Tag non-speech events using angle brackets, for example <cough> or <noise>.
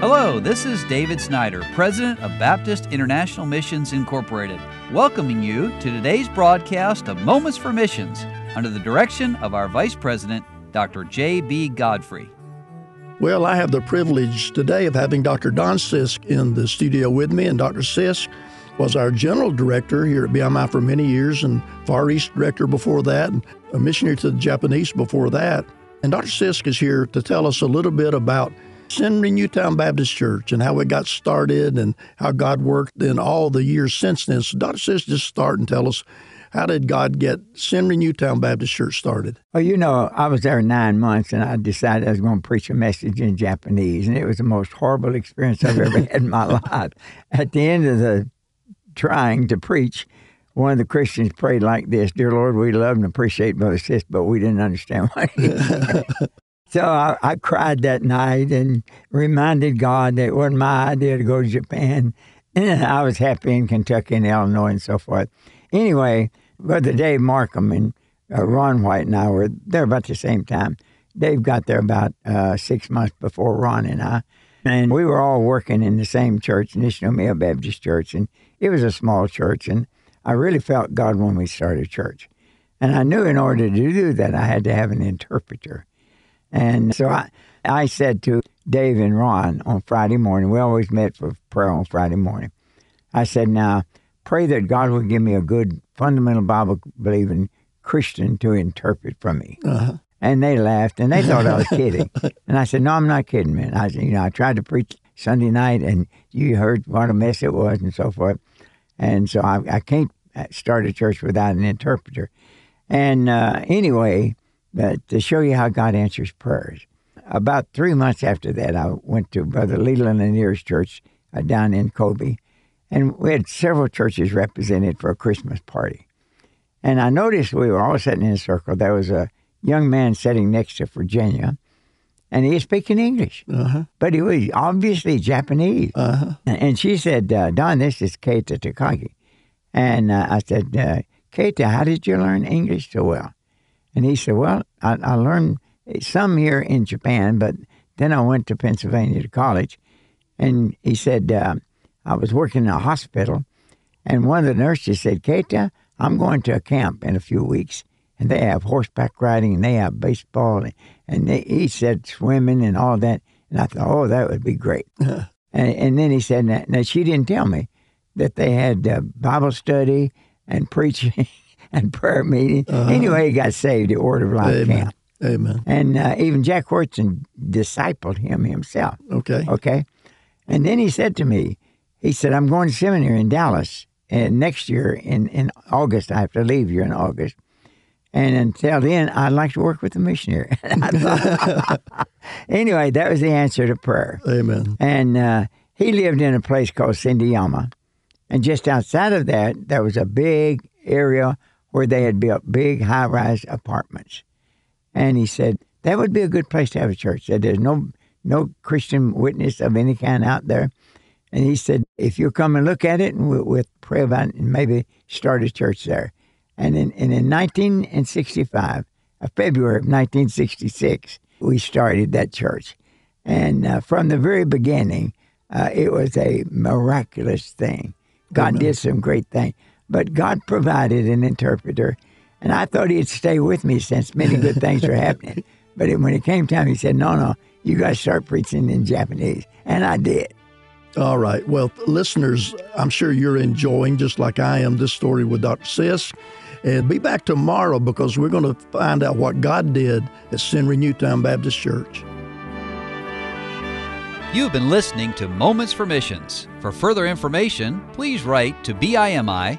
Hello, this is David Snyder, President of Baptist International Missions Incorporated, welcoming you to today's broadcast of Moments for Missions under the direction of our Vice President, Dr. J.B. Godfrey. Well, I have the privilege today of having Dr. Don Sisk in the studio with me, and Dr. Sisk was our general director here at BIMI for many years and Far East director before that, and a missionary to the Japanese before that. And Dr. Sisk is here to tell us a little bit about Senri Newtown Baptist Church and how it got started and how God worked in all the years since then. So, Dr. Sisk, just start and tell us how did God get Senri Newtown Baptist Church started? Well, you know, I was there nine months and I decided I was going to preach a message in Japanese, and it was the most horrible experience I've ever had in my <laughs> life. At the end of the trying to preach, one of the Christians prayed like this Dear Lord, we love and appreciate Brother Sisk, but we didn't understand what he said. <laughs> So I, I, cried that night and reminded God that it wasn't my idea to go to Japan. And I was happy in Kentucky and Illinois and so forth. Anyway, Brother Dave Markham and uh, Ron White and I were there about the same time. Dave got there about uh, six months before Ron and I. And we were all working in the same church, Nishinomiya Baptist Church. And it was a small church. And I really felt God when we started church. And I knew in order to do that, I had to have an interpreter. And so I, I said to Dave and Ron on Friday morning, we always met for prayer on Friday morning. I said, now pray that God will give me a good fundamental Bible believing Christian to interpret for me. Uh-huh. And they laughed and they thought I was <laughs> kidding. And I said, no, I'm not kidding, man. I said, you know, I tried to preach Sunday night and you heard what a mess it was and so forth. And so I, I can't start a church without an interpreter. And uh, anyway, but to show you how God answers prayers. About three months after that, I went to Brother Leland and Ears Church uh, down in Kobe, and we had several churches represented for a Christmas party. And I noticed we were all sitting in a circle. There was a young man sitting next to Virginia, and he was speaking English, uh-huh. but he was obviously Japanese. Uh-huh. And she said, uh, Don, this is Keita Takagi. And uh, I said, uh, Keita, how did you learn English so well? And he said, Well, I, I learned some here in Japan, but then I went to Pennsylvania to college. And he said, uh, I was working in a hospital, and one of the nurses said, Keita, I'm going to a camp in a few weeks, and they have horseback riding, and they have baseball, and, and they, he said swimming and all that. And I thought, oh, that would be great. <laughs> and, and, then he said, now, she didn't tell me that they had uh, Bible study and preaching <laughs> <laughs> and prayer meeting. Uh-huh. Anyway, he got saved at Word of Life Amen. Camp. Amen. And uh, even Jack Horton discipled him himself. Okay. Okay. And then he said to me, he said, I'm going to seminary in Dallas. And next year in, in August, I have to leave here in August. And until then, I'd like to work with the missionary. <laughs> <laughs> anyway, that was the answer to prayer. Amen. And uh, he lived in a place called Senriyama. And just outside of that, there was a big area where they had built big high rise apartments. And he said, that would be a good place to have a church. Said there's no no Christian witness of any kind out there. And he said, if you'll come and look at it, and we'll, we'll pray about it and maybe start a church there. And in, and in 1965, uh, February of 1966, we started that church. And uh, from the very beginning, uh, it was a miraculous thing. God Amen. did some great things. But God provided an interpreter, and I thought He'd stay with me since many good things were happening. <laughs> But when it came time, He said, "No, no, you got to start preaching in Japanese," and I did. All right. Well, listeners, I'm sure you're enjoying, just like I am, this story with Dr. Sisk. And be back tomorrow because we're going to find out what God did at Senri Newtown Baptist Church. You've been listening to Moments for Missions. For further information, please write to BIMI